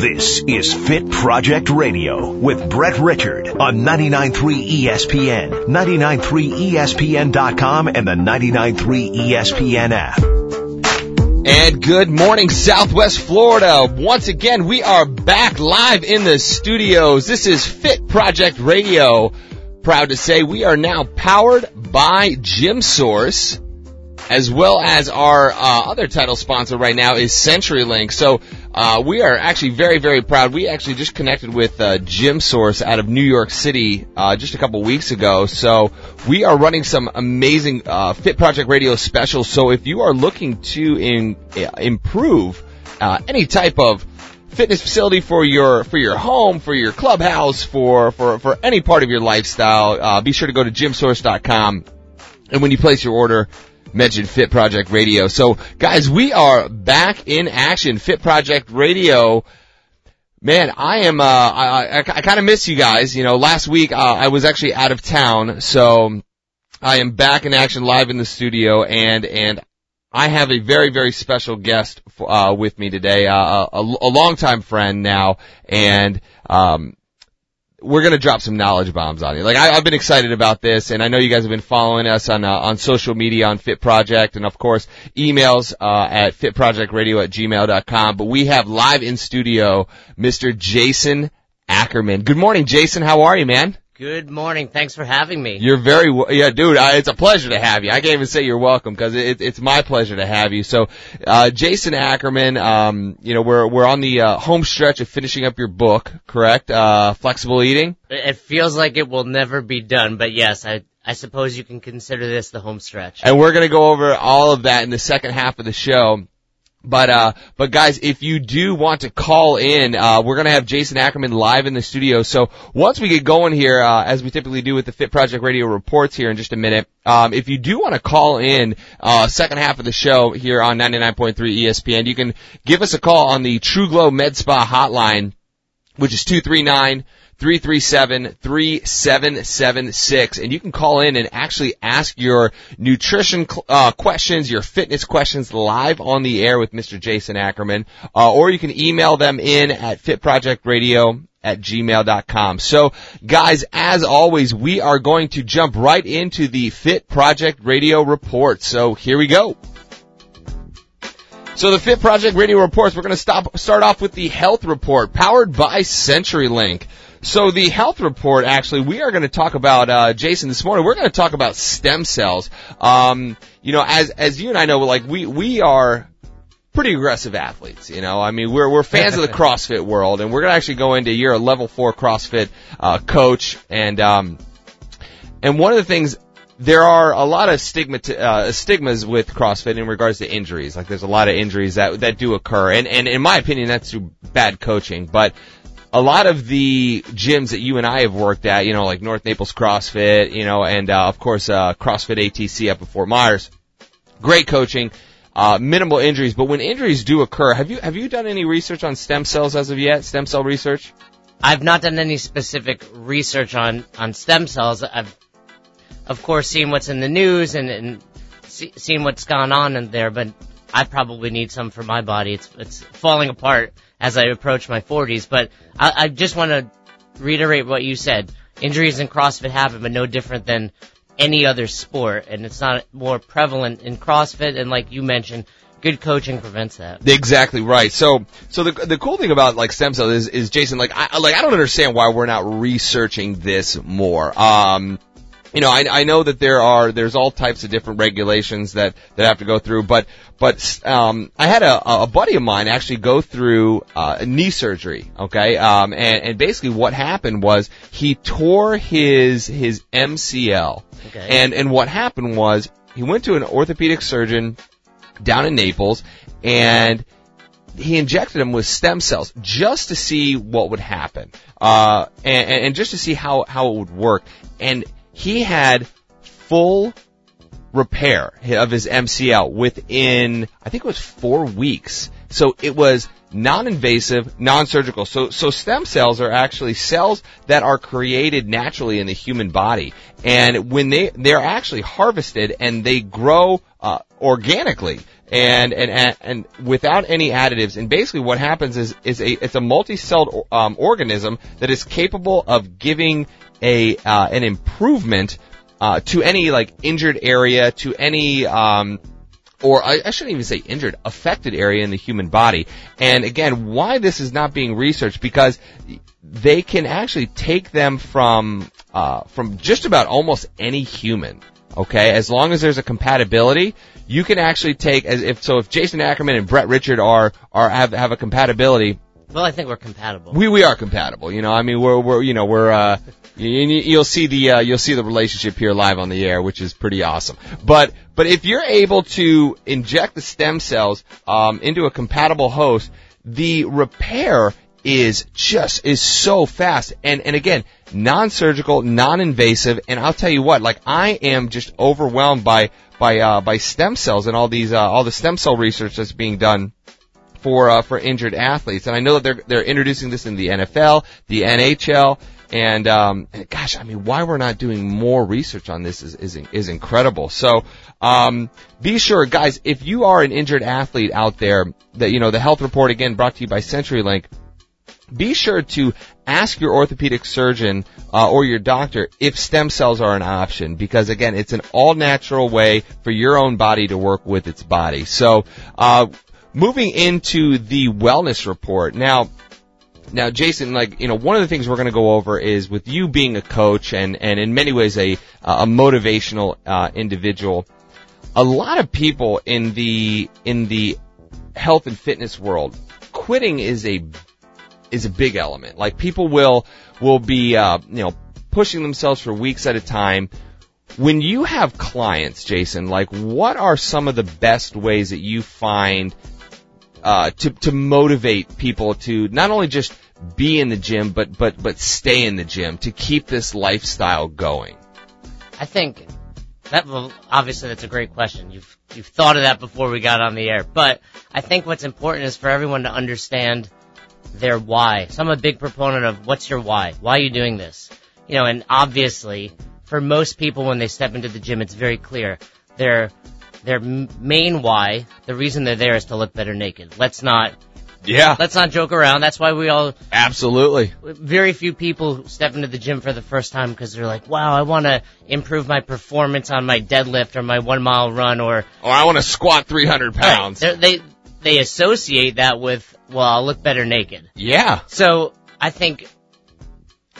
This is Fit Project Radio with Brett Richard on 99.3 ESPN, 99.3ESPN.com, and the 99.3 ESPN app. And good morning, Southwest Florida. Once again, we are back live in the studios. This is Fit Project Radio. Proud to say we are now powered by Gym Source as well as our uh, other title sponsor right now is CenturyLink. So uh, we are actually very, very proud. We actually just connected with uh, Gym Source out of New York City uh, just a couple weeks ago. So we are running some amazing uh, Fit Project Radio specials. So if you are looking to in, uh, improve uh, any type of fitness facility for your for your home, for your clubhouse, for for for any part of your lifestyle, uh, be sure to go to gymsource.com. And when you place your order, mention Fit Project Radio. So guys, we are back in action. Fit Project Radio. Man, I am, uh, I, I, I kind of miss you guys. You know, last week, uh, I was actually out of town, so I am back in action live in the studio and, and I have a very, very special guest, uh, with me today, uh, a, a longtime friend now, and, um, we're gonna drop some knowledge bombs on you. Like I, have been excited about this, and I know you guys have been following us on uh, on social media on Fit Project, and of course emails uh, at fitprojectradio at gmail.com. But we have live in studio Mr. Jason Ackerman. Good morning, Jason. How are you, man? Good morning. Thanks for having me. You're very, yeah, dude, I, it's a pleasure to have you. I can't even say you're welcome because it, it's my pleasure to have you. So, uh, Jason Ackerman, um, you know, we're, we're on the, uh, home stretch of finishing up your book, correct? Uh, Flexible Eating? It feels like it will never be done, but yes, I, I suppose you can consider this the home stretch. And we're gonna go over all of that in the second half of the show. But uh, but guys, if you do want to call in, uh, we're gonna have Jason Ackerman live in the studio. So once we get going here, uh, as we typically do with the Fit Project Radio reports here in just a minute, um, if you do want to call in, uh, second half of the show here on 99.3 ESPN, you can give us a call on the True Glow Med Spa hotline, which is two three nine. 337-3776 and you can call in and actually ask your nutrition uh, questions, your fitness questions live on the air with Mr. Jason Ackerman, uh, or you can email them in at fitprojectradio at gmail.com. So guys, as always, we are going to jump right into the Fit Project Radio report. So here we go. So the Fit Project Radio reports, we're going to stop, start off with the health report powered by CenturyLink. So the health report, actually, we are going to talk about uh, Jason this morning. We're going to talk about stem cells. Um, you know, as as you and I know, like we we are pretty aggressive athletes. You know, I mean, we're we're fans of the CrossFit world, and we're going to actually go into you're a level four CrossFit uh, coach, and um, and one of the things there are a lot of stigma uh, stigmas with CrossFit in regards to injuries. Like there's a lot of injuries that that do occur, and and in my opinion, that's through bad coaching. But a lot of the gyms that you and I have worked at, you know, like North Naples CrossFit, you know, and uh, of course uh, CrossFit ATC up at Fort Myers. Great coaching, uh, minimal injuries, but when injuries do occur, have you have you done any research on stem cells as of yet? Stem cell research? I've not done any specific research on on stem cells. I've of course seen what's in the news and, and see, seen what's gone on in there, but I probably need some for my body. It's it's falling apart as I approach my 40s. But I, I just want to reiterate what you said. Injuries in CrossFit happen, but no different than any other sport, and it's not more prevalent in CrossFit. And like you mentioned, good coaching prevents that. Exactly right. So, so the the cool thing about like stem cells is, is Jason, like I like I don't understand why we're not researching this more. Um, you know, I, I know that there are there's all types of different regulations that that have to go through, but but um, I had a, a buddy of mine actually go through uh, knee surgery. Okay, um, and and basically what happened was he tore his his MCL, okay. and and what happened was he went to an orthopedic surgeon down in Naples, and he injected him with stem cells just to see what would happen, uh, and, and just to see how how it would work, and he had full repair of his MCL within, I think it was four weeks. So it was non-invasive, non-surgical. So, so stem cells are actually cells that are created naturally in the human body. And when they, they're actually harvested and they grow, uh, organically and, and, and without any additives. And basically what happens is, is a, it's a multi-celled, um, organism that is capable of giving a, uh, an improvement, uh, to any like injured area, to any, um, or I, I, shouldn't even say injured, affected area in the human body. And again, why this is not being researched because they can actually take them from uh, from just about almost any human. Okay, as long as there's a compatibility, you can actually take as if so. If Jason Ackerman and Brett Richard are are have have a compatibility. Well, I think we're compatible. We we are compatible. You know, I mean, we're we're you know we're uh, You'll see the uh, you'll see the relationship here live on the air, which is pretty awesome. But but if you're able to inject the stem cells um, into a compatible host, the repair is just is so fast. And and again non-surgical non-invasive. And I'll tell you what like I am just overwhelmed by by uh, by stem cells and all these uh, all the stem cell research that's being done for uh, for injured athletes. And I know that they're they're introducing this in the NFL the NHL and um, gosh, I mean, why we're not doing more research on this is is, is incredible. So um, be sure, guys, if you are an injured athlete out there, that you know the health report again brought to you by CenturyLink. Be sure to ask your orthopedic surgeon uh, or your doctor if stem cells are an option, because again, it's an all natural way for your own body to work with its body. So, uh, moving into the wellness report now now, Jason, like you know, one of the things we're going to go over is with you being a coach and and in many ways a a motivational uh, individual. A lot of people in the in the health and fitness world, quitting is a is a big element. Like people will will be uh, you know pushing themselves for weeks at a time. When you have clients, Jason, like what are some of the best ways that you find uh, to to motivate people to not only just be in the gym, but but but stay in the gym to keep this lifestyle going? I think that well, obviously that's a great question. You've you've thought of that before we got on the air, but I think what's important is for everyone to understand their why. So I'm a big proponent of what's your why? Why are you doing this? You know, and obviously for most people when they step into the gym, it's very clear. Their their main why, the reason they're there is to look better naked. Let's not yeah. Let's not joke around. That's why we all. Absolutely. Very few people step into the gym for the first time because they're like, wow, I want to improve my performance on my deadlift or my one mile run or. Or I want to squat 300 pounds. Right. They, they associate that with, well, I'll look better naked. Yeah. So I think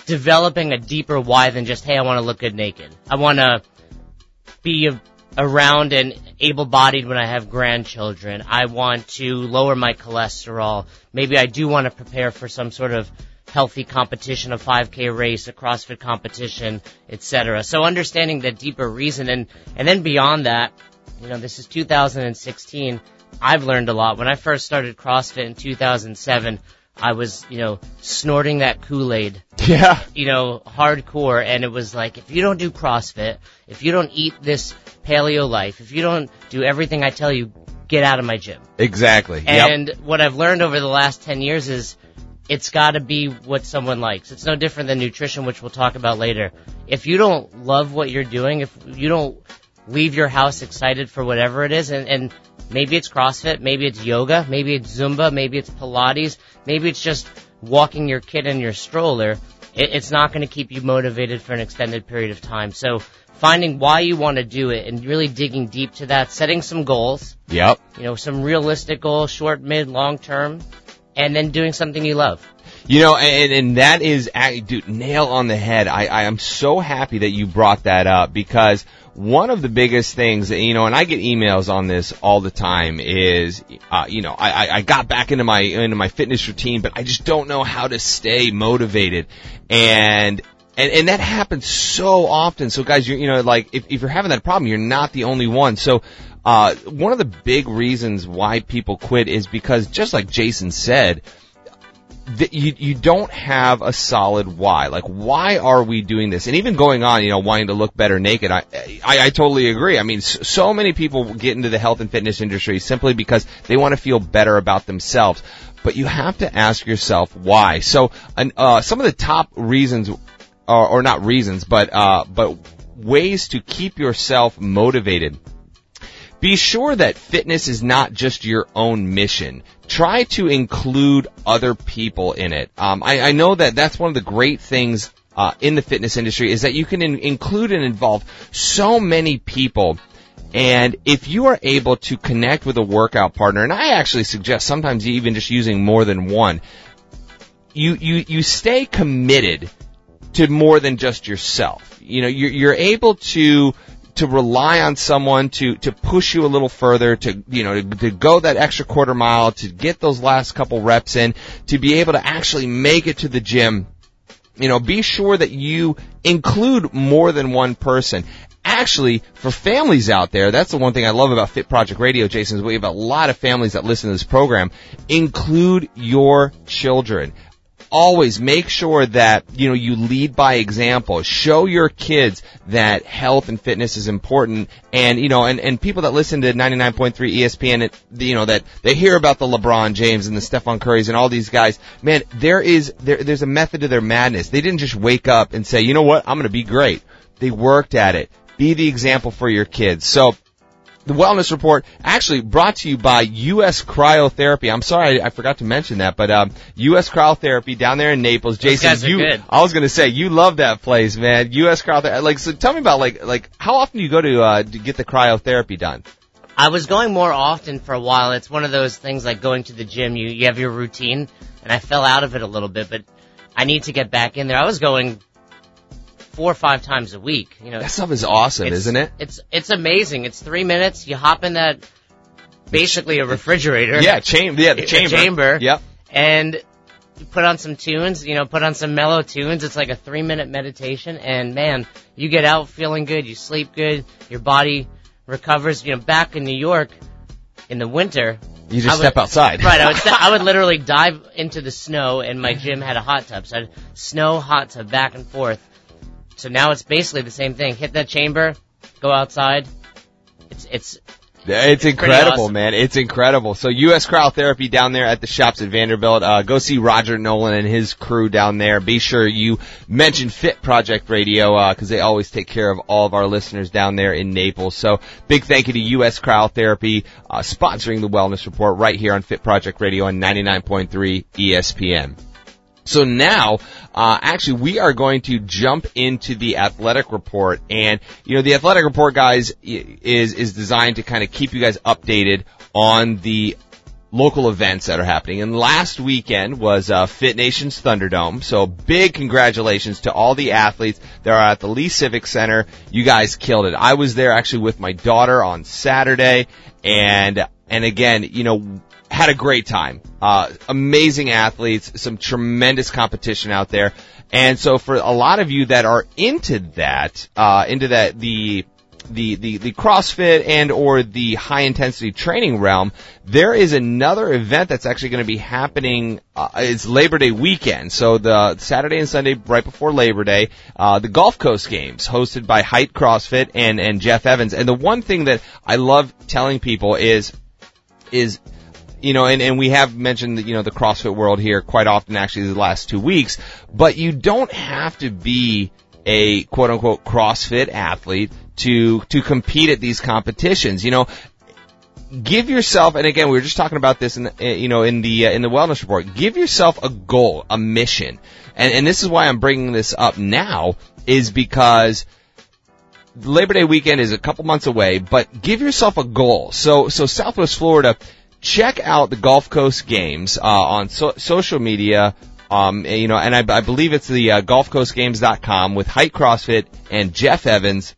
developing a deeper why than just, hey, I want to look good naked. I want to be a around and able-bodied when I have grandchildren. I want to lower my cholesterol. Maybe I do want to prepare for some sort of healthy competition, a 5K race, a CrossFit competition, etc. So understanding the deeper reason and, and then beyond that, you know, this is 2016. I've learned a lot. When I first started CrossFit in 2007, I was, you know, snorting that Kool-Aid. Yeah. You know, hardcore. And it was like, if you don't do CrossFit, if you don't eat this paleo life, if you don't do everything I tell you, get out of my gym. Exactly. And yep. what I've learned over the last 10 years is it's gotta be what someone likes. It's no different than nutrition, which we'll talk about later. If you don't love what you're doing, if you don't leave your house excited for whatever it is, and, and maybe it's CrossFit, maybe it's yoga, maybe it's Zumba, maybe it's Pilates, maybe it's just walking your kid in your stroller, it, it's not going to keep you motivated for an extended period of time. So finding why you want to do it and really digging deep to that, setting some goals. Yep. You know, some realistic goals, short, mid, long term, and then doing something you love. You know, and, and that is, dude, nail on the head. I, I am so happy that you brought that up because one of the biggest things that, you know, and I get emails on this all the time is, uh, you know, I, I got back into my, into my fitness routine, but I just don't know how to stay motivated. And and, and that happens so often. So guys, you you know, like if, if you're having that problem, you're not the only one. So, uh, one of the big reasons why people quit is because just like Jason said, that you you don't have a solid why. Like, why are we doing this? And even going on, you know, wanting to look better naked. I I, I totally agree. I mean, so many people get into the health and fitness industry simply because they want to feel better about themselves. But you have to ask yourself why. So, uh, some of the top reasons, or, or not reasons, but uh, but ways to keep yourself motivated. Be sure that fitness is not just your own mission try to include other people in it. Um, I, I, know that that's one of the great things uh, in the fitness industry is that you can in, include and involve so many people. And if you are able to connect with a workout partner, and I actually suggest sometimes even just using more than one, you, you, you stay committed to more than just yourself. You know, you're, you're able to to rely on someone to to push you a little further, to you know, to, to go that extra quarter mile, to get those last couple reps in, to be able to actually make it to the gym. You know, be sure that you include more than one person actually, for families out there, that's the one thing I love about Fit Project Radio, Jason, is we have a lot of families that listen to this program. Include your children always make sure that, you know, you lead by example. Show your kids that health and fitness is important. And, you know, and, and people that listen to 99.3 ESPN, it, you know, that they hear about the LeBron James and the Stephen Currys and all these guys. Man, there is, there, there's a method to their madness. They didn't just wake up and say, you know what, I'm going to be great. They worked at it. Be the example for your kids. So, the wellness report actually brought to you by U.S. Cryotherapy. I'm sorry, I, forgot to mention that, but um, U.S. Cryotherapy down there in Naples. Jason, you, good. I was going to say you love that place, man. U.S. Cryotherapy. Like, so tell me about like like how often do you go to uh, to get the cryotherapy done? I was going more often for a while. It's one of those things like going to the gym. You you have your routine, and I fell out of it a little bit, but I need to get back in there. I was going four or five times a week. You know, that stuff is awesome, isn't it? It's it's amazing. It's three minutes. You hop in that basically a refrigerator. Yeah, chamber. Yeah, the chamber. chamber. Yep. And you put on some tunes. You know, put on some mellow tunes. It's like a three minute meditation, and man, you get out feeling good. You sleep good. Your body recovers. You know, back in New York in the winter. You just would, step outside. Right, I would, I would literally dive into the snow and my gym had a hot tub, so I'd snow, hot tub, back and forth so now it's basically the same thing. Hit that chamber, go outside. It's it's it's, incredible, awesome. man. It's incredible. So U.S. Cryotherapy down there at the shops at Vanderbilt. Uh, go see Roger Nolan and his crew down there. Be sure you mention Fit Project Radio, uh, cause they always take care of all of our listeners down there in Naples. So big thank you to U.S. Cryotherapy, uh, sponsoring the Wellness Report right here on Fit Project Radio on 99.3 ESPN. So now, uh, actually, we are going to jump into the athletic report, and you know, the athletic report, guys, is is designed to kind of keep you guys updated on the local events that are happening. And last weekend was uh, Fit Nation's Thunderdome. So big congratulations to all the athletes that are at the Lee Civic Center. You guys killed it. I was there actually with my daughter on Saturday, and and again, you know, had a great time. Uh, amazing athletes, some tremendous competition out there. And so for a lot of you that are into that, uh, into that, the, the, the, the CrossFit and or the high intensity training realm, there is another event that's actually going to be happening. Uh, it's Labor Day weekend, so the Saturday and Sunday right before Labor Day, uh, the Gulf Coast Games hosted by Height CrossFit and and Jeff Evans. And the one thing that I love telling people is is you know, and, and we have mentioned, you know, the CrossFit world here quite often actually the last two weeks, but you don't have to be a quote unquote CrossFit athlete to, to compete at these competitions. You know, give yourself, and again, we were just talking about this in, the, eh, you know, in the, uh, in the wellness report, give yourself a goal, a mission. And, and this is why I'm bringing this up now is because Labor Day weekend is a couple months away, but give yourself a goal. So, so Southwest Florida, check out the Gulf Coast Games uh, on so- social media. Um, you know, and I, I believe it's the uh, GulfCoastGames.com with Height CrossFit and Jeff Evans.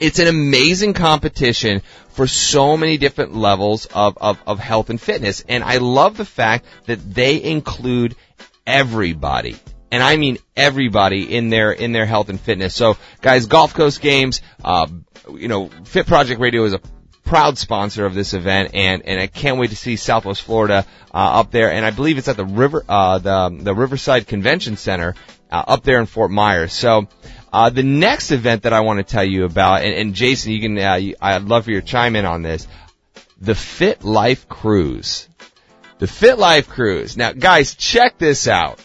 It's an amazing competition for so many different levels of, of, of health and fitness. And I love the fact that they include everybody and I mean everybody in their in their health and fitness. So, guys, Gulf Coast Games, uh, you know, Fit Project Radio is a proud sponsor of this event, and and I can't wait to see Southwest Florida uh, up there. And I believe it's at the river uh, the the Riverside Convention Center uh, up there in Fort Myers. So. Uh, the next event that I want to tell you about, and, and Jason, you can, uh, you, I'd love for your chime in on this. The Fit Life Cruise. The Fit Life Cruise. Now, guys, check this out.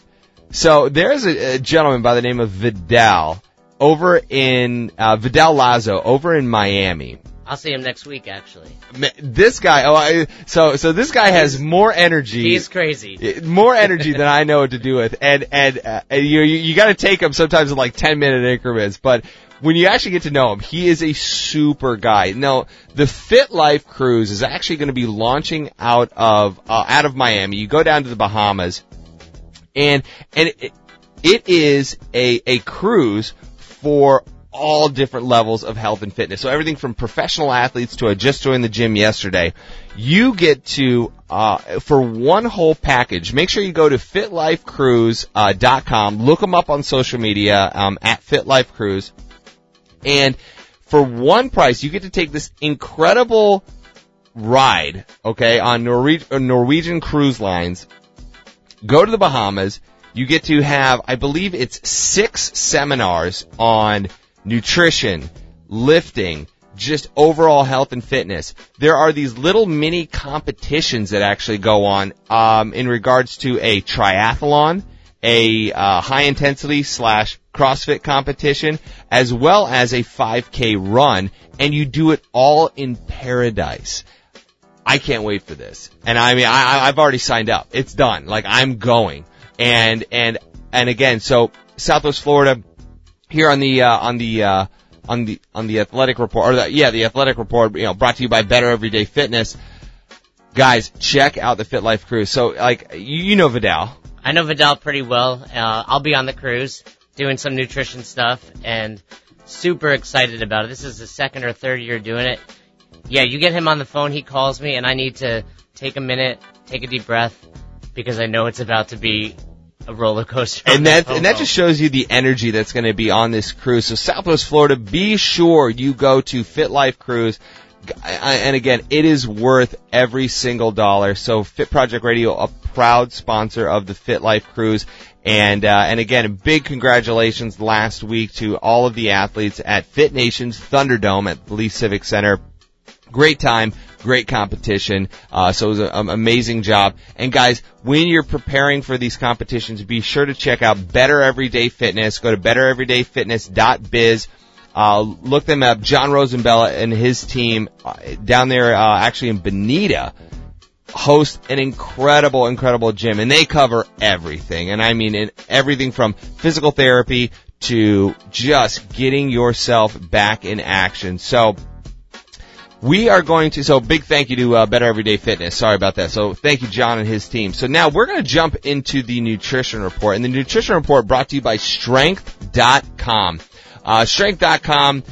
So there's a, a gentleman by the name of Vidal over in uh, Vidal Lazo over in Miami. I'll see him next week, actually. This guy, oh, I, so so this guy has more energy. He's crazy. more energy than I know what to do with, and and, uh, and you you, you got to take him sometimes in like ten minute increments. But when you actually get to know him, he is a super guy. Now, the Fit Life Cruise is actually going to be launching out of uh, out of Miami. You go down to the Bahamas, and and it, it is a a cruise for all different levels of health and fitness. So everything from professional athletes to I just joined the gym yesterday. You get to uh, for one whole package. Make sure you go to fitlifecruise.com. Look them up on social media um, at fitlifecruise, and for one price, you get to take this incredible ride. Okay, on uh, Norwegian Cruise Lines go to the Bahamas. You get to have, I believe it's six seminars on nutrition, lifting, just overall health and fitness. There are these little mini competitions that actually go on um, in regards to a triathlon, a uh, high intensity slash CrossFit competition, as well as a 5K run, and you do it all in paradise. I can't wait for this. And I mean, I, I've already signed up. It's done. Like I'm going. And, and, and again, so Southwest Florida here on the, uh, on the, uh, on the, on the athletic report, or the, yeah, the athletic report, you know, brought to you by Better Everyday Fitness. Guys, check out the Fit Life Cruise. So like, you, know Vidal. I know Vidal pretty well. Uh, I'll be on the cruise doing some nutrition stuff and super excited about it. This is the second or third year doing it. Yeah, you get him on the phone, he calls me, and I need to take a minute, take a deep breath, because I know it's about to be a roller coaster. and that and that just shows you the energy that's going to be on this cruise. So Southwest Florida, be sure you go to Fit Life Cruise. And again, it is worth every single dollar. So Fit Project Radio, a proud sponsor of the Fit Life Cruise. And, uh, and again, big congratulations last week to all of the athletes at Fit Nations Thunderdome at the Lee Civic Center. Great time, great competition. Uh, so it was an amazing job. And guys, when you're preparing for these competitions, be sure to check out Better Everyday Fitness. Go to bettereverydayfitness.biz. Uh, look them up. John Rosenbella and his team uh, down there, uh, actually in Bonita, host an incredible, incredible gym, and they cover everything. And I mean, in, everything from physical therapy to just getting yourself back in action. So, we are going to, so big thank you to uh, Better Everyday Fitness. Sorry about that. So thank you, John and his team. So now we're going to jump into the nutrition report. And the nutrition report brought to you by Strength.com. Uh, Strength.com,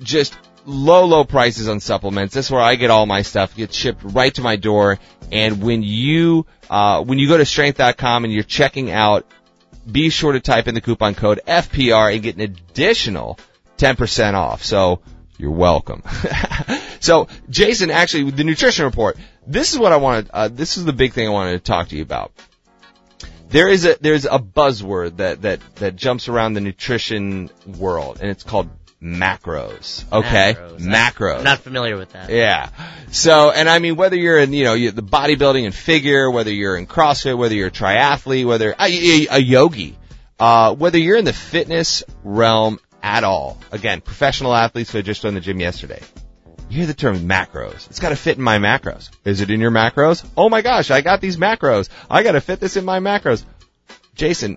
just low, low prices on supplements. That's where I get all my stuff. Gets shipped right to my door. And when you, uh, when you go to Strength.com and you're checking out, be sure to type in the coupon code FPR and get an additional 10% off. So you're welcome. so, Jason, actually, with the nutrition report, this is what I wanted, uh, this is the big thing I wanted to talk to you about. There is a, there's a buzzword that, that, that jumps around the nutrition world, and it's called macros. Okay? Macros. Macros. I'm not familiar with that. Yeah. So, and I mean, whether you're in, you know, you- the bodybuilding and figure, whether you're in CrossFit, whether you're a triathlete, whether a, a, a yogi, uh, whether you're in the fitness realm at all. Again, professional athletes who had just done the gym yesterday. You hear the term macros. It's got to fit in my macros. Is it in your macros? Oh my gosh, I got these macros. I got to fit this in my macros. Jason,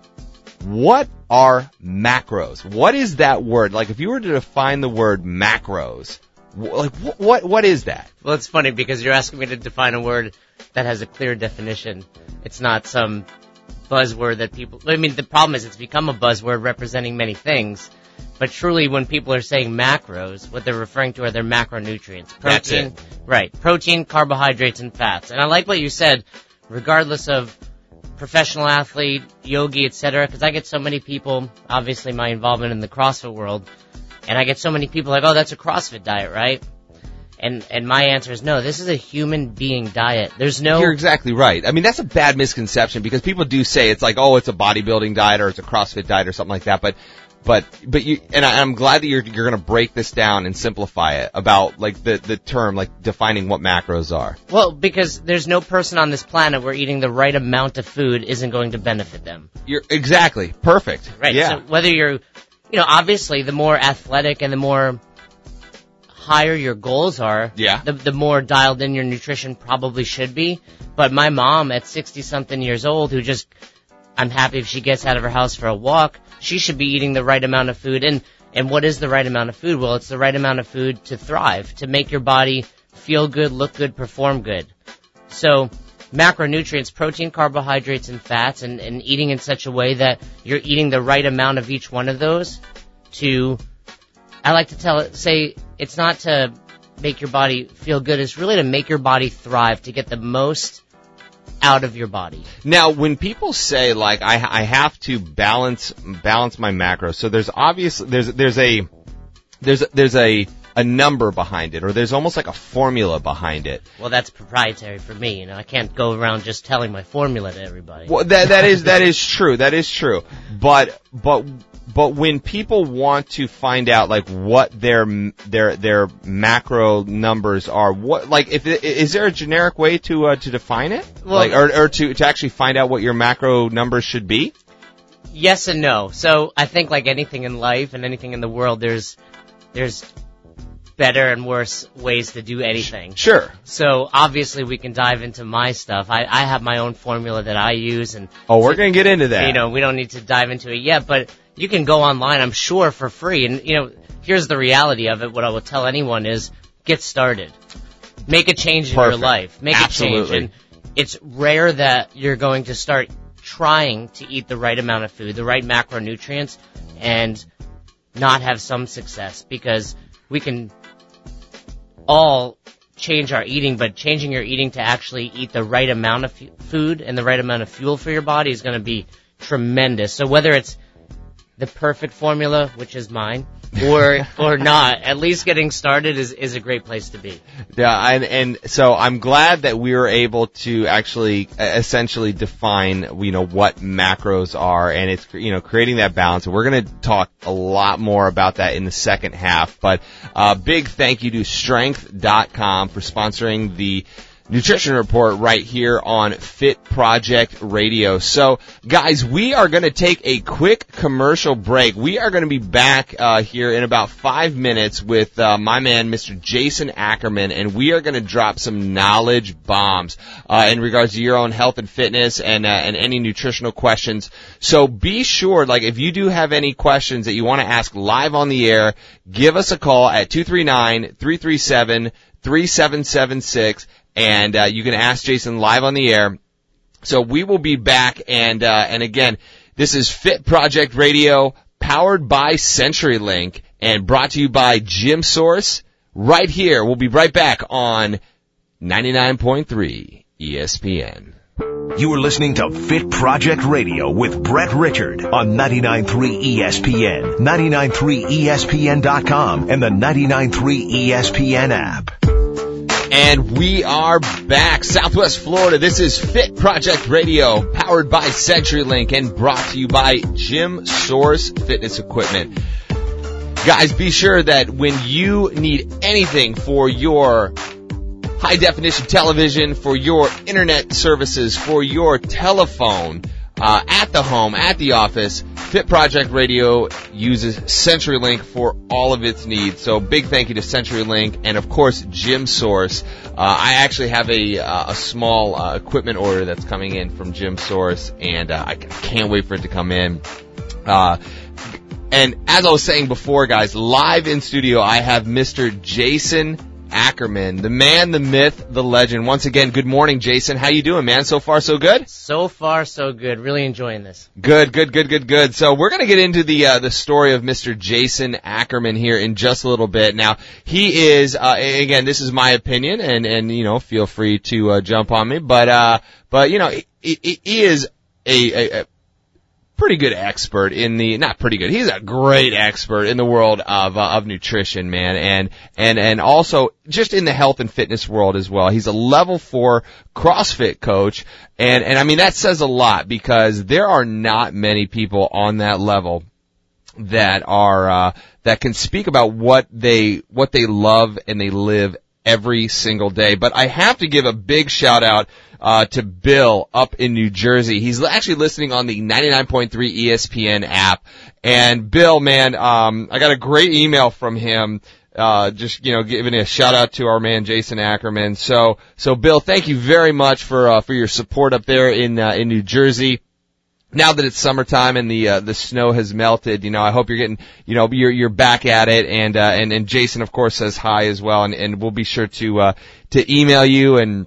what are macros? What is that word? Like, if you were to define the word macros, like, wh- what, what is that? Well, it's funny because you're asking me to define a word that has a clear definition. It's not some buzzword that people, I mean, the problem is it's become a buzzword representing many things. But truly, when people are saying macros, what they're referring to are their macronutrients. Protein, right. Protein, carbohydrates, and fats. And I like what you said, regardless of professional athlete, yogi, etc. Because I get so many people, obviously my involvement in the CrossFit world, and I get so many people like, oh, that's a CrossFit diet, right? And and my answer is no. This is a human being diet. There's no. You're exactly right. I mean, that's a bad misconception because people do say it's like, oh, it's a bodybuilding diet or it's a CrossFit diet or something like that. But, but, but you, and I, I'm glad that you're, you're going to break this down and simplify it about like the, the term, like defining what macros are. Well, because there's no person on this planet where eating the right amount of food isn't going to benefit them. You're exactly perfect. Right. Yeah. So whether you're, you know, obviously the more athletic and the more higher your goals are, Yeah. the, the more dialed in your nutrition probably should be. But my mom at 60 something years old who just, I'm happy if she gets out of her house for a walk, she should be eating the right amount of food. And, and what is the right amount of food? Well, it's the right amount of food to thrive, to make your body feel good, look good, perform good. So, macronutrients, protein, carbohydrates, and fats, and, and eating in such a way that you're eating the right amount of each one of those to, I like to tell it, say, it's not to make your body feel good, it's really to make your body thrive, to get the most out of your body. Now, when people say like I, I have to balance balance my macros, so there's obviously there's there's a there's there's a a number behind it, or there's almost like a formula behind it. Well, that's proprietary for me, you know, I can't go around just telling my formula to everybody. Well, that that is that is true. That is true. But but but when people want to find out like what their their their macro numbers are, what like if is there a generic way to uh, to define it, Well- like or or to to actually find out what your macro numbers should be? Yes and no. So I think like anything in life and anything in the world, there's there's better and worse ways to do anything. Sure. So obviously we can dive into my stuff. I, I have my own formula that I use and Oh, we're gonna get into that. you know, we don't need to dive into it yet, but you can go online, I'm sure, for free. And, you know, here's the reality of it. What I will tell anyone is get started. Make a change in Perfect. your life. Make Absolutely. a change. And it's rare that you're going to start trying to eat the right amount of food, the right macronutrients, and not have some success because we can all change our eating, but changing your eating to actually eat the right amount of food and the right amount of fuel for your body is going to be tremendous. So whether it's the perfect formula, which is mine, or or not, at least getting started is is a great place to be. Yeah, and and so I'm glad that we were able to actually uh, essentially define you know what macros are, and it's you know creating that balance. And we're going to talk a lot more about that in the second half. But uh, big thank you to Strength.com for sponsoring the nutrition report right here on Fit Project Radio. So, guys, we are going to take a quick commercial break. We are going to be back uh, here in about five minutes with uh, my man, Mr. Jason Ackerman, and we are going to drop some knowledge bombs uh, in regards to your own health and fitness and uh, and any nutritional questions. So be sure, like, if you do have any questions that you want to ask live on the air, give us a call at 239 337 3776 and uh, you can ask Jason live on the air. So we will be back, and uh, and again, this is Fit Project Radio, powered by CenturyLink, and brought to you by Gym Source. Right here, we'll be right back on 99.3 ESPN. You are listening to Fit Project Radio with Brett Richard on 99.3 ESPN, 99.3ESPN.com, and the 99.3 ESPN app. And we are back. Southwest Florida. This is Fit Project Radio, powered by CenturyLink and brought to you by Gym Source Fitness Equipment. Guys, be sure that when you need anything for your high definition television, for your internet services, for your telephone, uh, at the home, at the office, Fit Project Radio uses CenturyLink for all of its needs. So big thank you to CenturyLink and of course Gym Source. Uh, I actually have a uh, a small uh, equipment order that's coming in from Gym Source, and uh, I can't wait for it to come in. Uh, and as I was saying before, guys, live in studio, I have Mr. Jason Ackerman, the man, the myth, the legend. Once again, good morning, Jason. How you doing, man? So far, so good. So far, so good. Really enjoying this. Good, good, good, good, good. So we're gonna get into the uh, the story of Mr. Jason Ackerman here in just a little bit. Now he is uh, again, this is my opinion, and and you know, feel free to uh, jump on me, but uh, but you know, he, he he is a, a, a pretty good expert in the not pretty good. He's a great expert in the world of uh, of nutrition, man, and and and also just in the health and fitness world as well. He's a level four CrossFit coach, and and I mean that says a lot because there are not many people on that level that are uh, that can speak about what they what they love and they live every single day. But I have to give a big shout out uh, to Bill up in New Jersey. He's actually listening on the 99.3 ESPN app. And Bill, man, um, I got a great email from him. Uh, just you know, giving a shout out to our man Jason Ackerman. So, so Bill, thank you very much for uh, for your support up there in uh, in New Jersey now that it's summertime and the uh, the snow has melted, you know, I hope you're getting, you know, you're you're back at it, and uh, and and Jason, of course, says hi as well, and and we'll be sure to uh, to email you and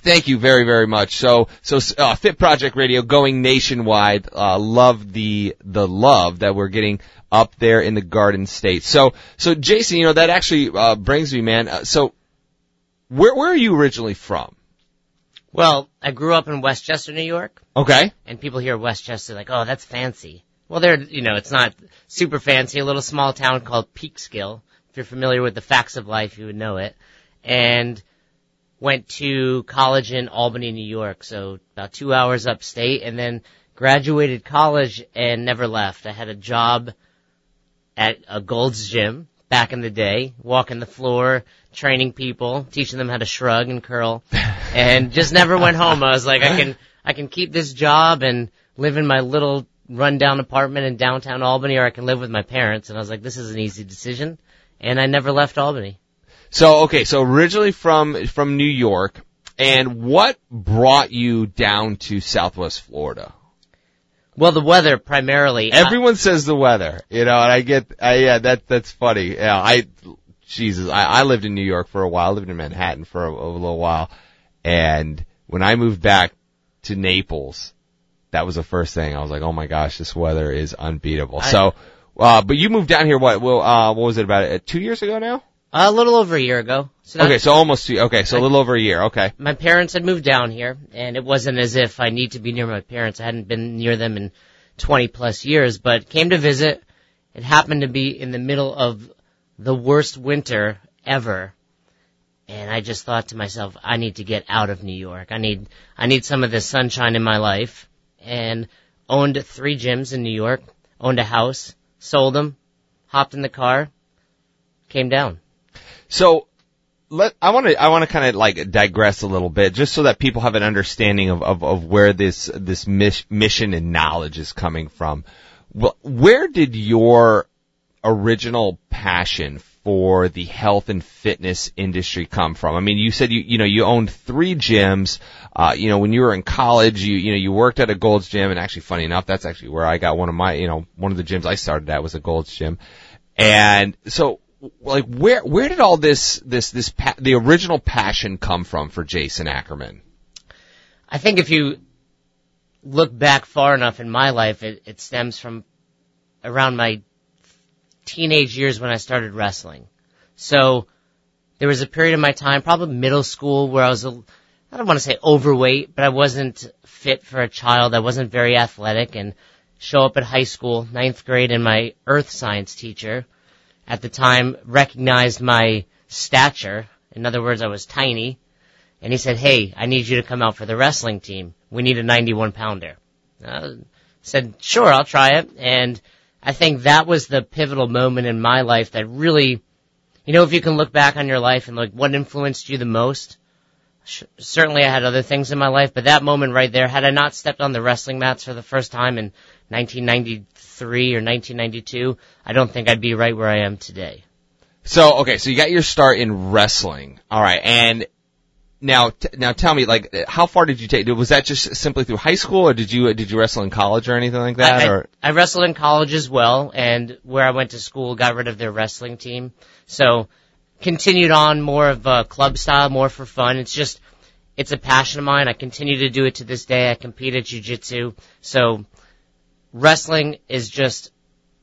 Thank you very, very much. So, so uh, Fit Project Radio going nationwide. Uh, love the the love that we're getting up there in the Garden State. So, so Jason, you know that actually uh, brings me, man. Uh, so, where where are you originally from? Well, I grew up in Westchester, New York. Okay. And people hear Westchester like, oh, that's fancy. Well, there, you know, it's not super fancy. A little small town called Peekskill. If you're familiar with the facts of life, you would know it. And went to college in Albany, New York, so about two hours upstate, and then graduated college and never left. I had a job at a Gold's Gym back in the day, walking the floor, training people, teaching them how to shrug and curl, and just never went home. I was like, I can, I can keep this job and live in my little rundown apartment in downtown Albany, or I can live with my parents. And I was like, this is an easy decision, and I never left Albany. So okay, so originally from from New York, and what brought you down to Southwest Florida? Well, the weather primarily. Everyone says the weather, you know, and I get, I, yeah, that that's funny. Yeah, I, Jesus, I, I lived in New York for a while, lived in Manhattan for a, a little while, and when I moved back to Naples, that was the first thing I was like, oh my gosh, this weather is unbeatable. I, so, uh, but you moved down here what? Well, uh, what was it about uh, two years ago now? A little over a year ago. So okay, so almost two. Okay, so a little over a year. Okay. My parents had moved down here, and it wasn't as if I need to be near my parents. I hadn't been near them in 20 plus years, but came to visit. It happened to be in the middle of the worst winter ever. And I just thought to myself, I need to get out of New York. I need, I need some of this sunshine in my life. And owned three gyms in New York, owned a house, sold them, hopped in the car, came down. So let I want to I want to kind of like digress a little bit just so that people have an understanding of of, of where this this mission and knowledge is coming from. Well, where did your original passion for the health and fitness industry come from? I mean, you said you you know you owned three gyms. Uh, you know, when you were in college, you you know you worked at a Gold's Gym, and actually, funny enough, that's actually where I got one of my you know one of the gyms I started at was a Gold's Gym. And so like where where did all this this this pa- the original passion come from for Jason Ackerman? I think if you look back far enough in my life, it, it stems from around my teenage years when I started wrestling. So there was a period of my time, probably middle school, where I was a, I don't want to say overweight, but I wasn't fit for a child. I wasn't very athletic and show up at high school, ninth grade, and my earth science teacher at the time recognized my stature. In other words, I was tiny. And he said, hey, I need you to come out for the wrestling team. We need a 91 pounder. I said, sure, I'll try it. And I think that was the pivotal moment in my life that really, you know, if you can look back on your life and like what influenced you the most, sh- certainly I had other things in my life, but that moment right there, had I not stepped on the wrestling mats for the first time in 1993 or 1992, I don't think I'd be right where I am today. So, okay, so you got your start in wrestling. All right, and now, t- now tell me, like, how far did you take? Was that just simply through high school, or did you did you wrestle in college or anything like that? I, or I wrestled in college as well, and where I went to school, got rid of their wrestling team. So, continued on more of a club style, more for fun. It's just, it's a passion of mine. I continue to do it to this day. I compete at jujitsu, so wrestling is just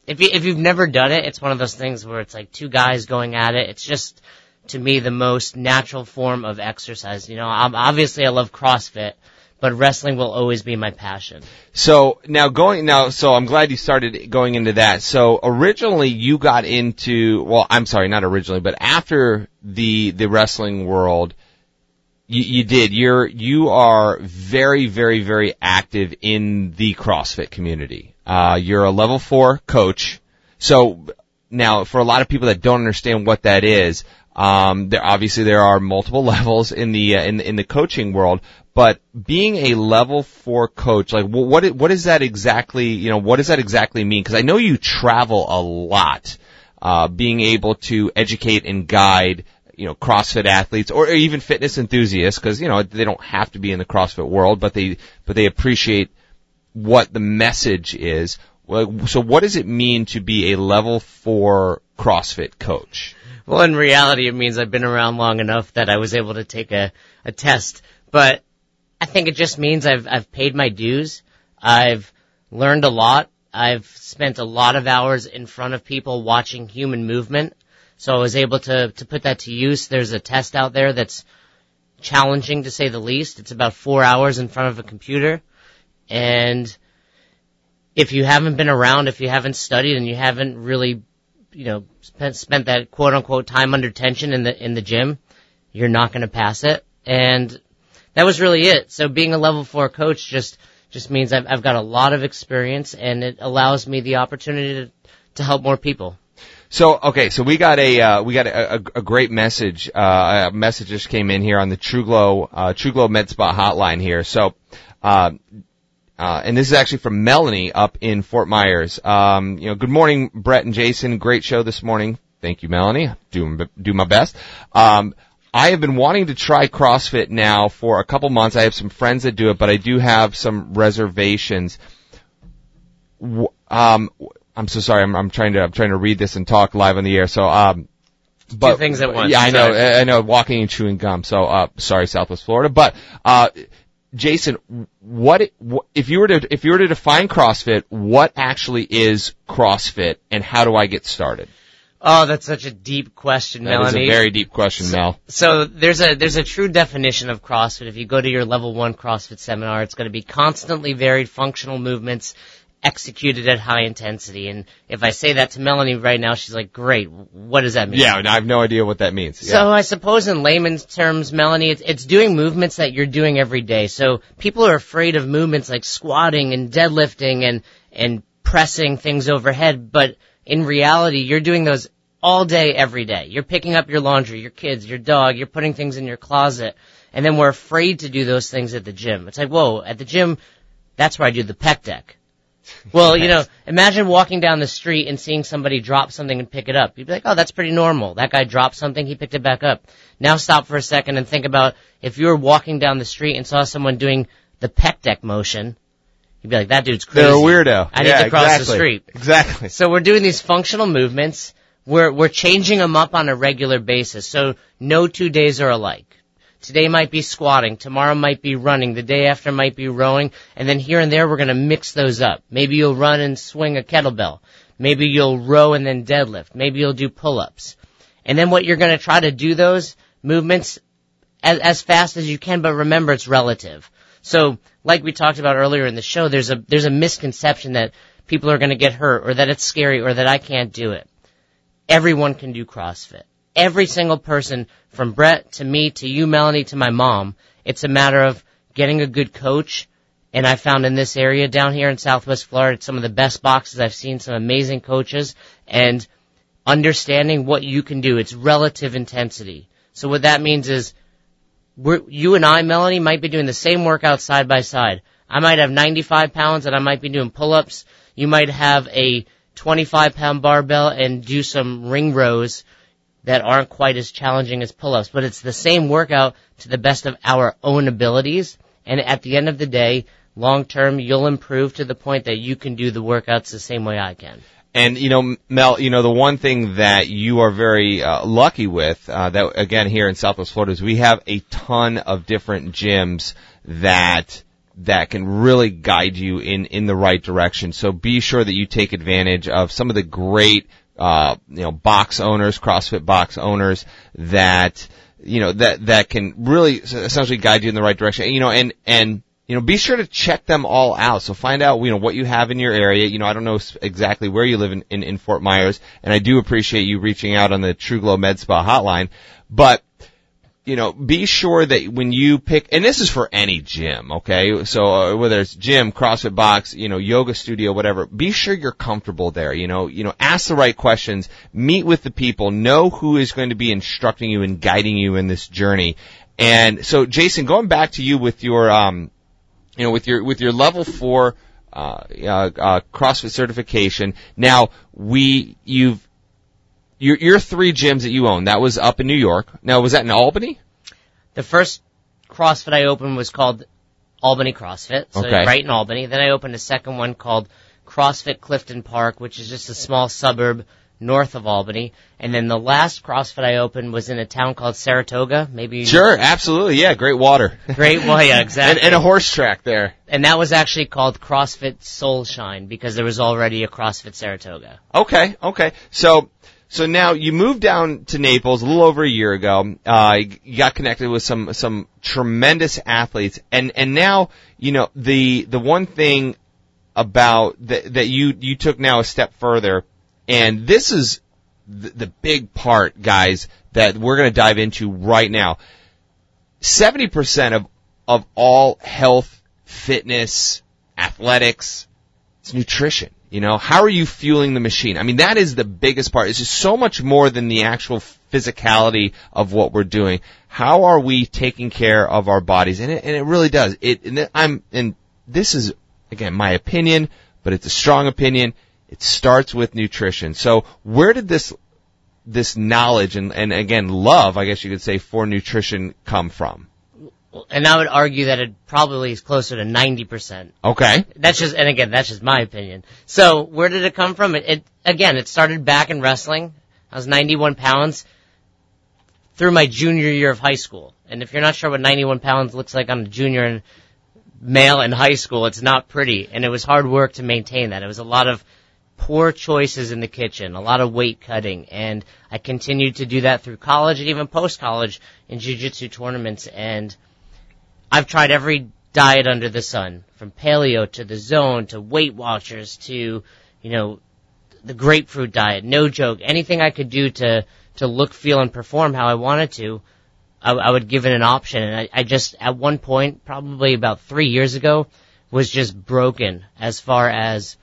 if you if you've never done it, it's one of those things where it's like two guys going at it. It's just to me the most natural form of exercise. You know, I'm, obviously I love CrossFit, but wrestling will always be my passion. So now going now, so I'm glad you started going into that. So originally you got into, well, I'm sorry, not originally, but after the the wrestling world, you, you did. You're you are very very very active in the CrossFit community. Uh, you're a level four coach. So now, for a lot of people that don't understand what that is, um, there obviously there are multiple levels in the uh, in in the coaching world, but being a level four coach, like what what does that exactly you know what does that exactly mean? Because I know you travel a lot, uh, being able to educate and guide you know CrossFit athletes or even fitness enthusiasts, because you know they don't have to be in the CrossFit world, but they but they appreciate what the message is. So what does it mean to be a level four CrossFit coach? Well, in reality, it means I've been around long enough that I was able to take a, a test. But I think it just means I've, I've paid my dues. I've learned a lot. I've spent a lot of hours in front of people watching human movement. So I was able to, to put that to use. There's a test out there that's challenging to say the least. It's about four hours in front of a computer. And if you haven't been around, if you haven't studied and you haven't really you know, spent, spent that quote unquote time under tension in the, in the gym, you're not going to pass it. And that was really it. So being a level four coach just, just means I've, I've got a lot of experience and it allows me the opportunity to, to help more people. So okay, so we got a uh, we got a, a, a great message. Uh, a message just came in here on the TrueGlow uh, TrueGlow MedSpa hotline here. So uh, uh, and this is actually from Melanie up in Fort Myers. Um, you know, good morning, Brett and Jason. Great show this morning. Thank you, Melanie. Do do my best. Um, I have been wanting to try CrossFit now for a couple months. I have some friends that do it, but I do have some reservations. Um, I'm so sorry. I'm, I'm trying to I'm trying to read this and talk live on the air. So um, but Two things at once. Yeah, I know. I know. Walking and chewing gum. So uh, sorry, Southwest Florida. But uh, Jason, what if you were to if you were to define CrossFit? What actually is CrossFit, and how do I get started? Oh, that's such a deep question, that Melanie. That is a very deep question, so, Mel. So there's a there's a true definition of CrossFit. If you go to your level one CrossFit seminar, it's going to be constantly varied functional movements executed at high intensity. And if I say that to Melanie right now, she's like, great, what does that mean? Yeah, I have no idea what that means. Yeah. So I suppose in layman's terms, Melanie, it's, it's doing movements that you're doing every day. So people are afraid of movements like squatting and deadlifting and, and pressing things overhead, but in reality, you're doing those all day, every day. You're picking up your laundry, your kids, your dog, you're putting things in your closet, and then we're afraid to do those things at the gym. It's like, whoa, at the gym, that's where I do the pec deck. Well, you know, imagine walking down the street and seeing somebody drop something and pick it up. You'd be like, oh, that's pretty normal. That guy dropped something, he picked it back up. Now stop for a second and think about if you were walking down the street and saw someone doing the pec deck motion, you'd be like, that dude's crazy. They're a weirdo. I need to cross exactly. the street. Exactly. So we're doing these functional movements. We're, we're changing them up on a regular basis. So no two days are alike. Today might be squatting, tomorrow might be running, the day after might be rowing, and then here and there we're gonna mix those up. Maybe you'll run and swing a kettlebell. Maybe you'll row and then deadlift. Maybe you'll do pull-ups. And then what you're gonna try to do those movements as, as fast as you can, but remember it's relative. So, like we talked about earlier in the show, there's a, there's a misconception that people are gonna get hurt, or that it's scary, or that I can't do it. Everyone can do CrossFit every single person from Brett to me to you, Melanie, to my mom. It's a matter of getting a good coach. And I found in this area down here in Southwest Florida, some of the best boxes I've seen, some amazing coaches and understanding what you can do. It's relative intensity. So what that means is we're, you and I, Melanie, might be doing the same workout side by side. I might have 95 pounds and I might be doing pull-ups. You might have a 25 pound barbell and do some ring rows that aren't quite as challenging as pull-ups, but it's the same workout to the best of our own abilities. And at the end of the day, long term, you'll improve to the point that you can do the workouts the same way I can. And you know, Mel, you know the one thing that you are very uh, lucky with, uh, that again here in Southwest Florida, is we have a ton of different gyms that that can really guide you in in the right direction. So be sure that you take advantage of some of the great uh, you know, box owners, CrossFit box owners that, you know, that, that can really essentially guide you in the right direction. You know, and, and you know, be sure to check them all out. So find out, you know, what you have in your area. You know, I don't know exactly where you live in, in, in Fort Myers, and I do appreciate you reaching out on the True Glow Med Spa hotline, but you know, be sure that when you pick, and this is for any gym, okay? So uh, whether it's gym, CrossFit box, you know, yoga studio, whatever, be sure you're comfortable there. You know, you know, ask the right questions, meet with the people, know who is going to be instructing you and guiding you in this journey. And so, Jason, going back to you with your, um, you know, with your with your level four uh, uh, uh, CrossFit certification. Now we you've your, your three gyms that you own, that was up in New York. Now, was that in Albany? The first CrossFit I opened was called Albany CrossFit, so Okay. right in Albany. Then I opened a second one called CrossFit Clifton Park, which is just a small suburb north of Albany. And then the last CrossFit I opened was in a town called Saratoga, maybe. Sure, absolutely. Yeah, great water. Great, well, yeah, exactly. and a horse track there. and that was actually called CrossFit Soulshine because there was already a CrossFit Saratoga. Okay, okay. So, so now you moved down to Naples a little over a year ago. Uh, you got connected with some some tremendous athletes, and and now you know the the one thing about that that you you took now a step further, and this is the, the big part, guys, that we're going to dive into right now. Seventy percent of of all health, fitness, athletics, it's nutrition. You know, how are you fueling the machine? I mean, that is the biggest part. It's just so much more than the actual physicality of what we're doing. How are we taking care of our bodies? And it, and it really does. It, and I'm, and this is, again, my opinion, but it's a strong opinion. It starts with nutrition. So where did this, this knowledge and, and again, love, I guess you could say, for nutrition come from? And I would argue that it probably is closer to 90%. Okay. That's just, and again, that's just my opinion. So where did it come from? It, it again, it started back in wrestling. I was 91 pounds through my junior year of high school. And if you're not sure what 91 pounds looks like on a junior and male in high school, it's not pretty. And it was hard work to maintain that. It was a lot of poor choices in the kitchen, a lot of weight cutting, and I continued to do that through college and even post college in jiu-jitsu tournaments and I've tried every diet under the sun, from paleo to the zone to Weight Watchers to, you know, the grapefruit diet. No joke. Anything I could do to to look, feel, and perform how I wanted to, I, I would give it an option. And I, I just, at one point, probably about three years ago, was just broken as far as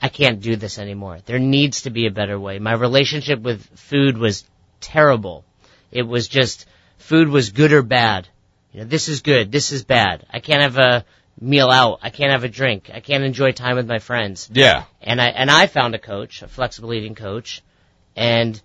I can't do this anymore. There needs to be a better way. My relationship with food was terrible. It was just food was good or bad. You know, this is good, this is bad. I can't have a meal out. I can't have a drink. I can't enjoy time with my friends. Yeah. And I and I found a coach, a flexible eating coach, and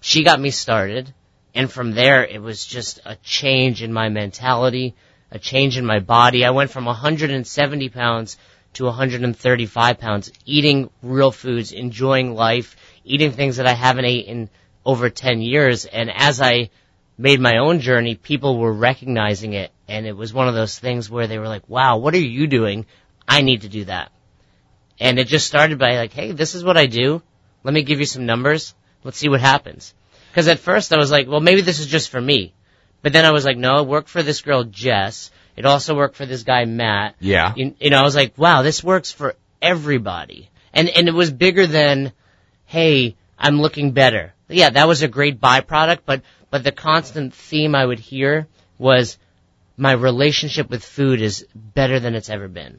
she got me started. And from there, it was just a change in my mentality, a change in my body. I went from 170 pounds to 135 pounds, eating real foods, enjoying life, eating things that I haven't eaten in over 10 years. And as I made my own journey, people were recognizing it. And it was one of those things where they were like, wow, what are you doing? I need to do that. And it just started by like, hey, this is what I do. Let me give you some numbers. Let's see what happens. Cause at first I was like, well, maybe this is just for me. But then I was like, no, it worked for this girl, Jess. It also worked for this guy, Matt. Yeah. You, you know, I was like, wow, this works for everybody. And, and it was bigger than, hey, I'm looking better. Yeah, that was a great byproduct, but, but the constant theme I would hear was my relationship with food is better than it's ever been.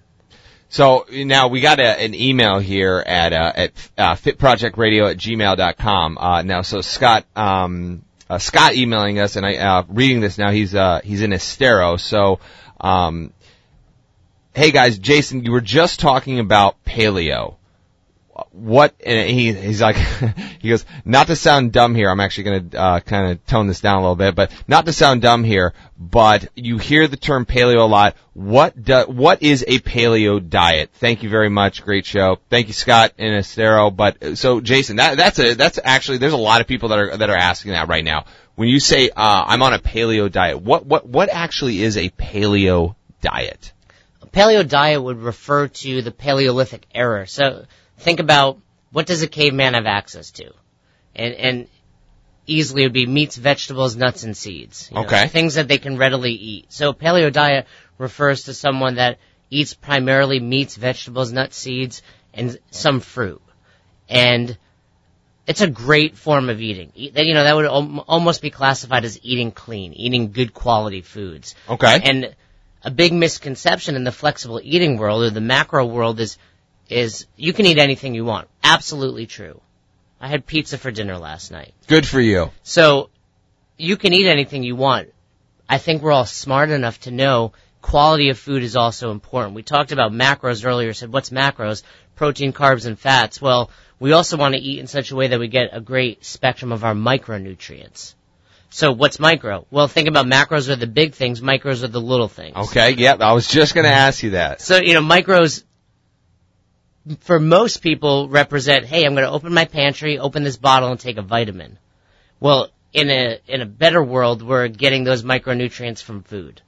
So now we got a, an email here at uh, at uh, fitprojectradio at gmail.com. Uh, now, so Scott um, uh, Scott emailing us, and I uh, reading this now. He's uh, he's in Estero. So, um, hey guys, Jason, you were just talking about paleo. What and he he's like he goes not to sound dumb here. I'm actually going to uh, kind of tone this down a little bit, but not to sound dumb here. But you hear the term paleo a lot. What do, what is a paleo diet? Thank you very much. Great show. Thank you, Scott and Estero. But so Jason, that that's a that's actually there's a lot of people that are that are asking that right now. When you say uh, I'm on a paleo diet, what what what actually is a paleo diet? A paleo diet would refer to the Paleolithic era. So think about what does a caveman have access to? And, and easily would be meats, vegetables, nuts, and seeds. you know, Okay. things that they can readily eat. So paleo diet refers to someone that eats primarily meats, vegetables, nuts, seeds, and some fruit. And it's a great form of eating. That- You know, that would almost be classified as eating clean, eating good quality foods. Okay. And a big misconception in the flexible eating world or the macro world is, is you can eat anything you want. Absolutely true. I had pizza for dinner last night. Good for you. So you can eat anything you want. I think we're all smart enough to know quality of food is also important. We talked about macros earlier, said what's macros? Protein, carbs, and fats. Well, we also want to eat in such a way that we get a great spectrum of our micronutrients. So what's micro? Well, think about macros are the big things, micros are the little things. Okay. Yep. I was just going to ask you that. So, you know, micros, for most people, represent, hey, I'm going to open my pantry, open this bottle, and take a vitamin. Well, in a, in a better world, we're getting those micronutrients from food.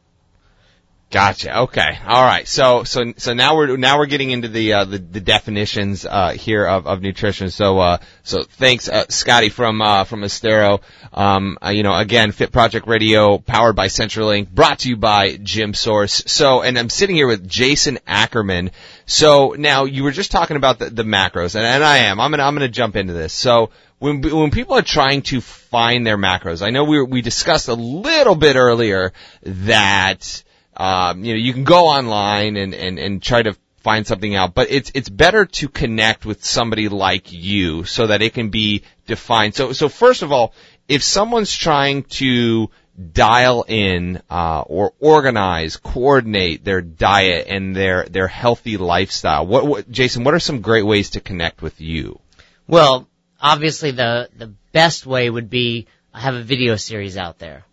Gotcha. Okay. All right. So so so now we're now we're getting into the uh, the, the definitions uh, here of, of nutrition. So uh, so thanks, uh, Scotty from uh, from Estero. Um, uh, you know, again, Fit Project Radio, powered by CenturyLink, brought to you by Gym Source. So, and I'm sitting here with Jason Ackerman. So now you were just talking about the, the macros, and, and I am. I'm gonna I'm gonna jump into this. So when when people are trying to find their macros, I know we we discussed a little bit earlier that um, you know, you can go online and, and, and try to find something out, but it's, it's better to connect with somebody like you so that it can be defined. So, so first of all, if someone's trying to dial in, uh, or organize, coordinate their diet and their, their healthy lifestyle, what, what, Jason, what are some great ways to connect with you? Well, obviously the, the best way would be, I have a video series out there.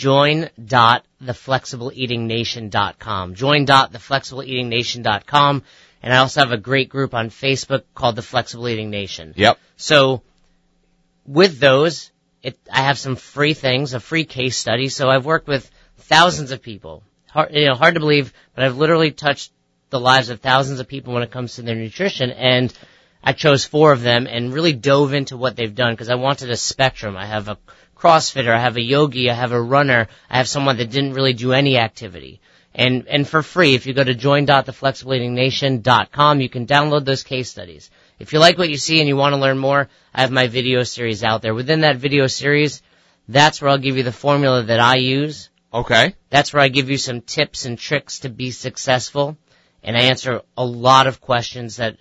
join.theflexibleeatingnation.com. Join.theflexibleeatingnation.com. And I also have a great group on Facebook called The Flexible Eating Nation. Yep. So with those, it, I have some free things, a free case study. So I've worked with thousands of people. Hard, you know, hard to believe, but I've literally touched the lives of thousands of people when it comes to their nutrition. And I chose four of them and really dove into what they've done because I wanted a spectrum. I have a CrossFitter, I have a yogi, I have a runner, I have someone that didn't really do any activity. And, and for free, if you go to join.theflexibleeatingnation.com, you can download those case studies. If you like what you see and you want to learn more, I have my video series out there. Within that video series, that's where I'll give you the formula that I use. Okay. That's where I give you some tips and tricks to be successful. And I answer a lot of questions that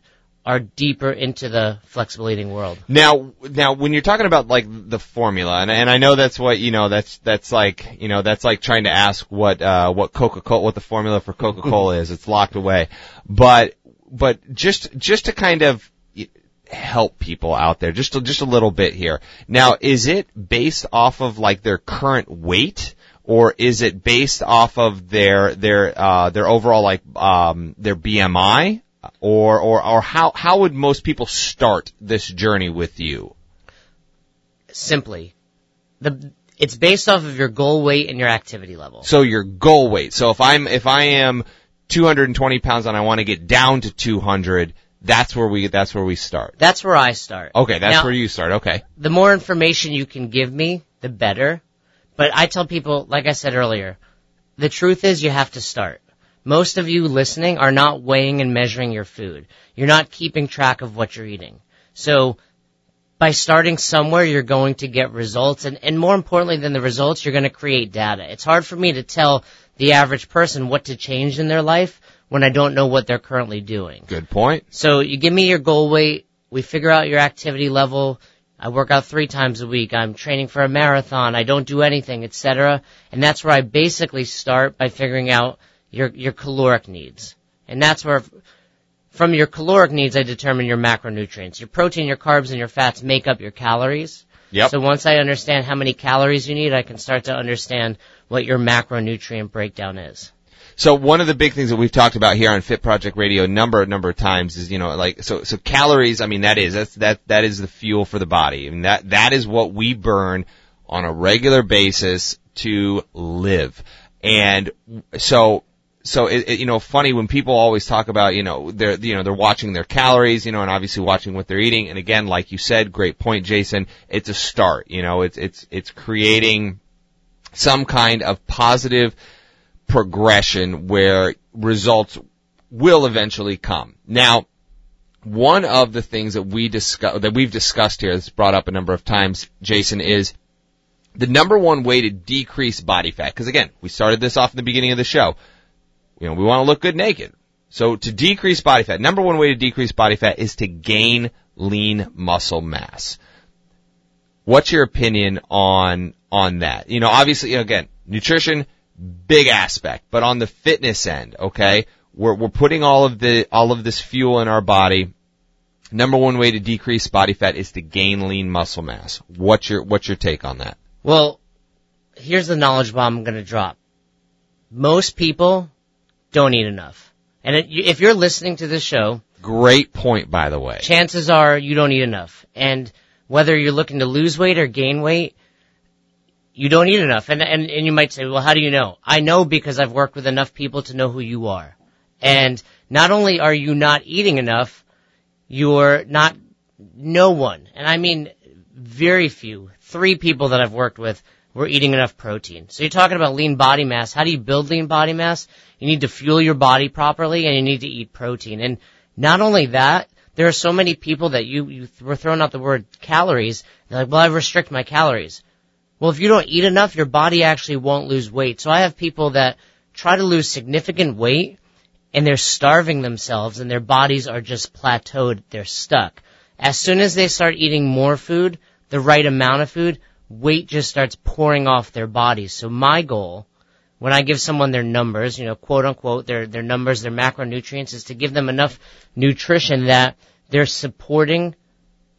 are deeper into the flexible eating world. Now, now, when you're talking about like the formula, and, and I know that's what you know, that's that's like you know, that's like trying to ask what uh, what Coca Cola, what the formula for Coca Cola is. It's locked away, but but just just to kind of help people out there, just a, just a little bit here. Now, is it based off of like their current weight? Or is it based off of their their uh, their overall like um, their BMI? Or or or how how would most people start this journey with you? Simply, the it's based off of your goal weight and your activity level. So your goal weight. So if I'm if I am 220 pounds and I want to get down to 200, that's where we that's where we start. That's where I start. Okay, that's Now- where you start. Okay. the more information you can give me, the better. But I tell people, like I said earlier, the truth is you have to start. Most of you listening are not weighing and measuring your food. You're not keeping track of what you're eating. So by starting somewhere, you're going to get results. And, and more importantly than the results, you're going to create data. It's hard for me to tell the average person what to change in their life when I don't know what they're currently doing. Good point. So you give me your goal weight, we figure out your activity level, I work out three times a week, I'm training for a marathon, I don't do anything, etc. And that's where I basically start by figuring out your, your caloric needs. And that's where, from your caloric needs, I determine your macronutrients. Your protein, your carbs, and your fats make up your calories. Yep. So once I understand how many calories you need, I can start to understand what your macronutrient breakdown is. So one of the big things that we've talked about here on Fit Project Radio a number number of times is you know like so so calories. I mean that is that's that that is the fuel for the body. I mean that that is what we burn on a regular basis to live. And so so it, it, you know, funny when people always talk about, you know, they're, you know, they're watching their calories, you know, and obviously watching what they're eating. And again, like you said, great point, Jason. It's a start, you know, it's, it's, it's creating some kind of positive progression where results will eventually come. Now, one of the things that we discuss, that we've discussed here, that's brought up a number of times, Jason, is the number one way to decrease body fat. Because again, we started this off in the beginning of the show. You know, we want to look good naked. So to decrease body fat, number one way to decrease body fat is to gain lean muscle mass. What's your opinion on, on that? You know, obviously, again, nutrition, big aspect, but on the fitness end, okay, we're, we're putting all of the, all of this fuel in our body. Number one way to decrease body fat is to gain lean muscle mass. What's your, what's your take on that? Well, here's the knowledge bomb I'm going to drop. Most people don't eat enough. And it, if you're listening to this show, great point by the way. Chances are you don't eat enough. And whether you're looking to lose weight or gain weight, you don't eat enough. And, and, and you might say, well, how do you know? I know because I've worked with enough people to know who you are. And not only are you not eating enough, you're not, no one, and I mean very few, three people that I've worked with were eating enough protein. So you're talking about lean body mass. How do you build lean body mass? You need to fuel your body properly and you need to eat protein. And not only that, there are so many people that you, you were throwing out the word calories. They're like, well, I restrict my calories. Well, if you don't eat enough, your body actually won't lose weight. So I have people that try to lose significant weight and they're starving themselves and their bodies are just plateaued. They're stuck. As soon as they start eating more food, the right amount of food, weight just starts pouring off their bodies. So my goal, when I give someone their numbers, you know, quote unquote, their, their numbers, their macronutrients, is to give them enough nutrition that they're supporting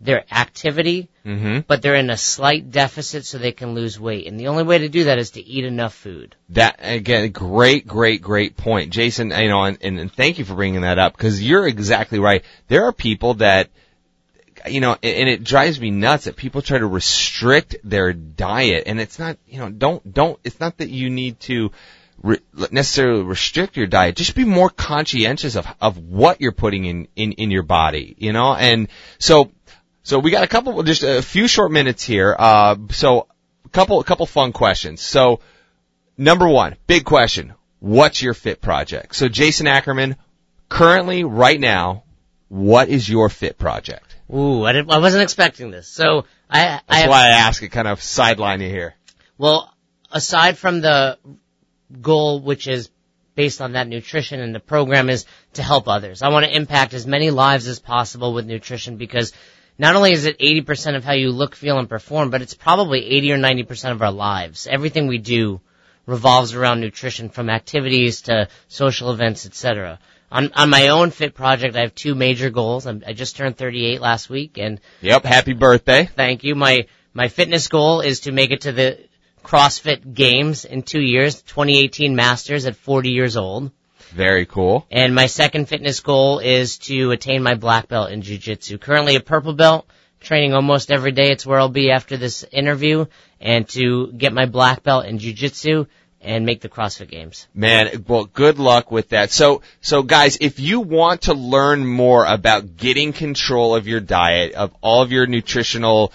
their activity, mm-hmm. but they're in a slight deficit so they can lose weight. And the only way to do that is to eat enough food. That again, great, great, great point, Jason. You know, and, and thank you for bringing that up because you're exactly right. There are people that you know, and it drives me nuts that people try to restrict their diet, and it's not, you know, don't, don't, it's not that you need to re- necessarily restrict your diet. Just be more conscientious of, of what you're putting in, in, in your body, you know, and so, so we got a couple, just a few short minutes here, uh, so, a couple, a couple fun questions. So, number one, big question. What's your fit project? So Jason Ackerman, currently, right now, what is your fit project? Ooh, I, didn't, I wasn't expecting this. So I, That's I why I ask it, kind of sideline you here. Well, aside from the goal, which is based on that nutrition and the program is to help others. I want to impact as many lives as possible with nutrition because not only is it 80% of how you look, feel, and perform, but it's probably 80 or 90% of our lives. Everything we do revolves around nutrition from activities to social events, etc on on my own fit project, I have two major goals. I'm, i just turned 38 last week, and yep, happy birthday! Thank you. My my fitness goal is to make it to the CrossFit Games in two years, 2018 Masters at 40 years old. Very cool. And my second fitness goal is to attain my black belt in jiu-jitsu. Currently a purple belt, training almost every day. It's where I'll be after this interview, and to get my black belt in jiu-jitsu and make the CrossFit Games. Man, well, good luck with that. So, so guys, if you want to learn more about getting control of your diet, of all of your nutritional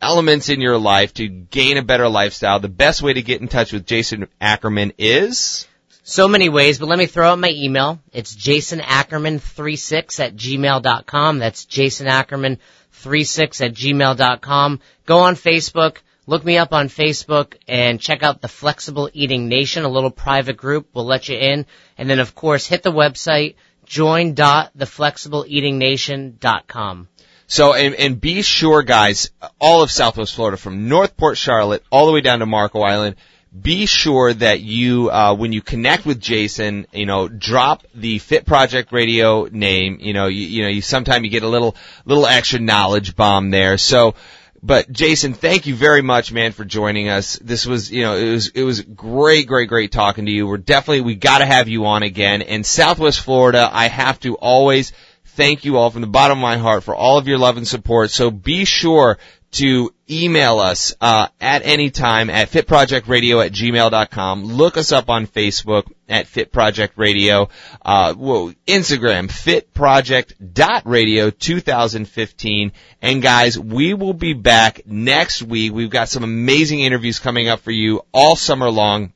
elements in your life to gain a better lifestyle, the best way to get in touch with Jason Ackerman is? So many ways, but let me throw out my email. It's jasonackerman36 at gmail.com. That's jasonackerman36 at gmail.com. Go on Facebook Look me up on Facebook and check out the Flexible Eating Nation, a little private group. We'll let you in. And then of course hit the website, join.theflexibleeatingnation.com. So, and, and be sure guys, all of Southwest Florida from North Port Charlotte all the way down to Marco Island, be sure that you, uh, when you connect with Jason, you know, drop the Fit Project Radio name. You know, you, you know, you sometime you get a little, little extra knowledge bomb there. So, but Jason, thank you very much, man, for joining us. This was, you know, it was, it was great, great, great talking to you. We're definitely, we gotta have you on again. And Southwest Florida, I have to always thank you all from the bottom of my heart for all of your love and support. So be sure to email us uh, at any time at fitprojectradio at gmail.com. Look us up on Facebook at Fit Project Radio. Uh, well, Instagram, fitproject.radio 2015. And guys, we will be back next week. We've got some amazing interviews coming up for you all summer long.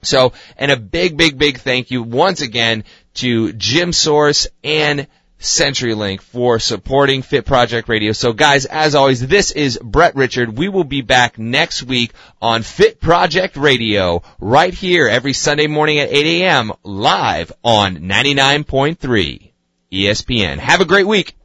So, and a big, big, big thank you once again to Gym Source and CenturyLink for supporting Fit Project Radio. So guys, as always, this is Brett Richard. We will be back next week on Fit Project Radio right here every Sunday morning at 8 a.m. live on 99.3 ESPN. Have a great week.